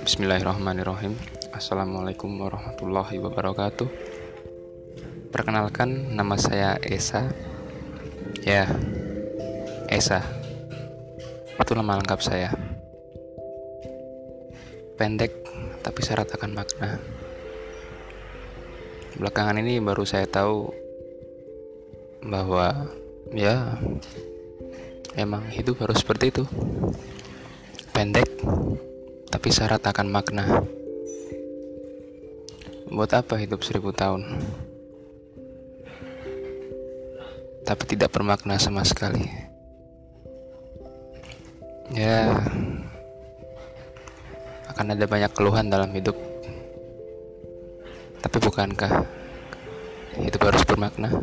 Bismillahirrahmanirrahim. Assalamualaikum warahmatullahi wabarakatuh. Perkenalkan nama saya Esa. Ya Esa. Itu nama lengkap saya. Pendek tapi syarat akan makna. Belakangan ini baru saya tahu Bahwa Ya Emang hidup harus seperti itu. Pendek tapi syarat akan makna. Buat apa hidup seribu tahun? Tapi tidak bermakna sama sekali. Ya, akan ada banyak keluhan dalam hidup. Tapi bukankah hidup harus bermakna?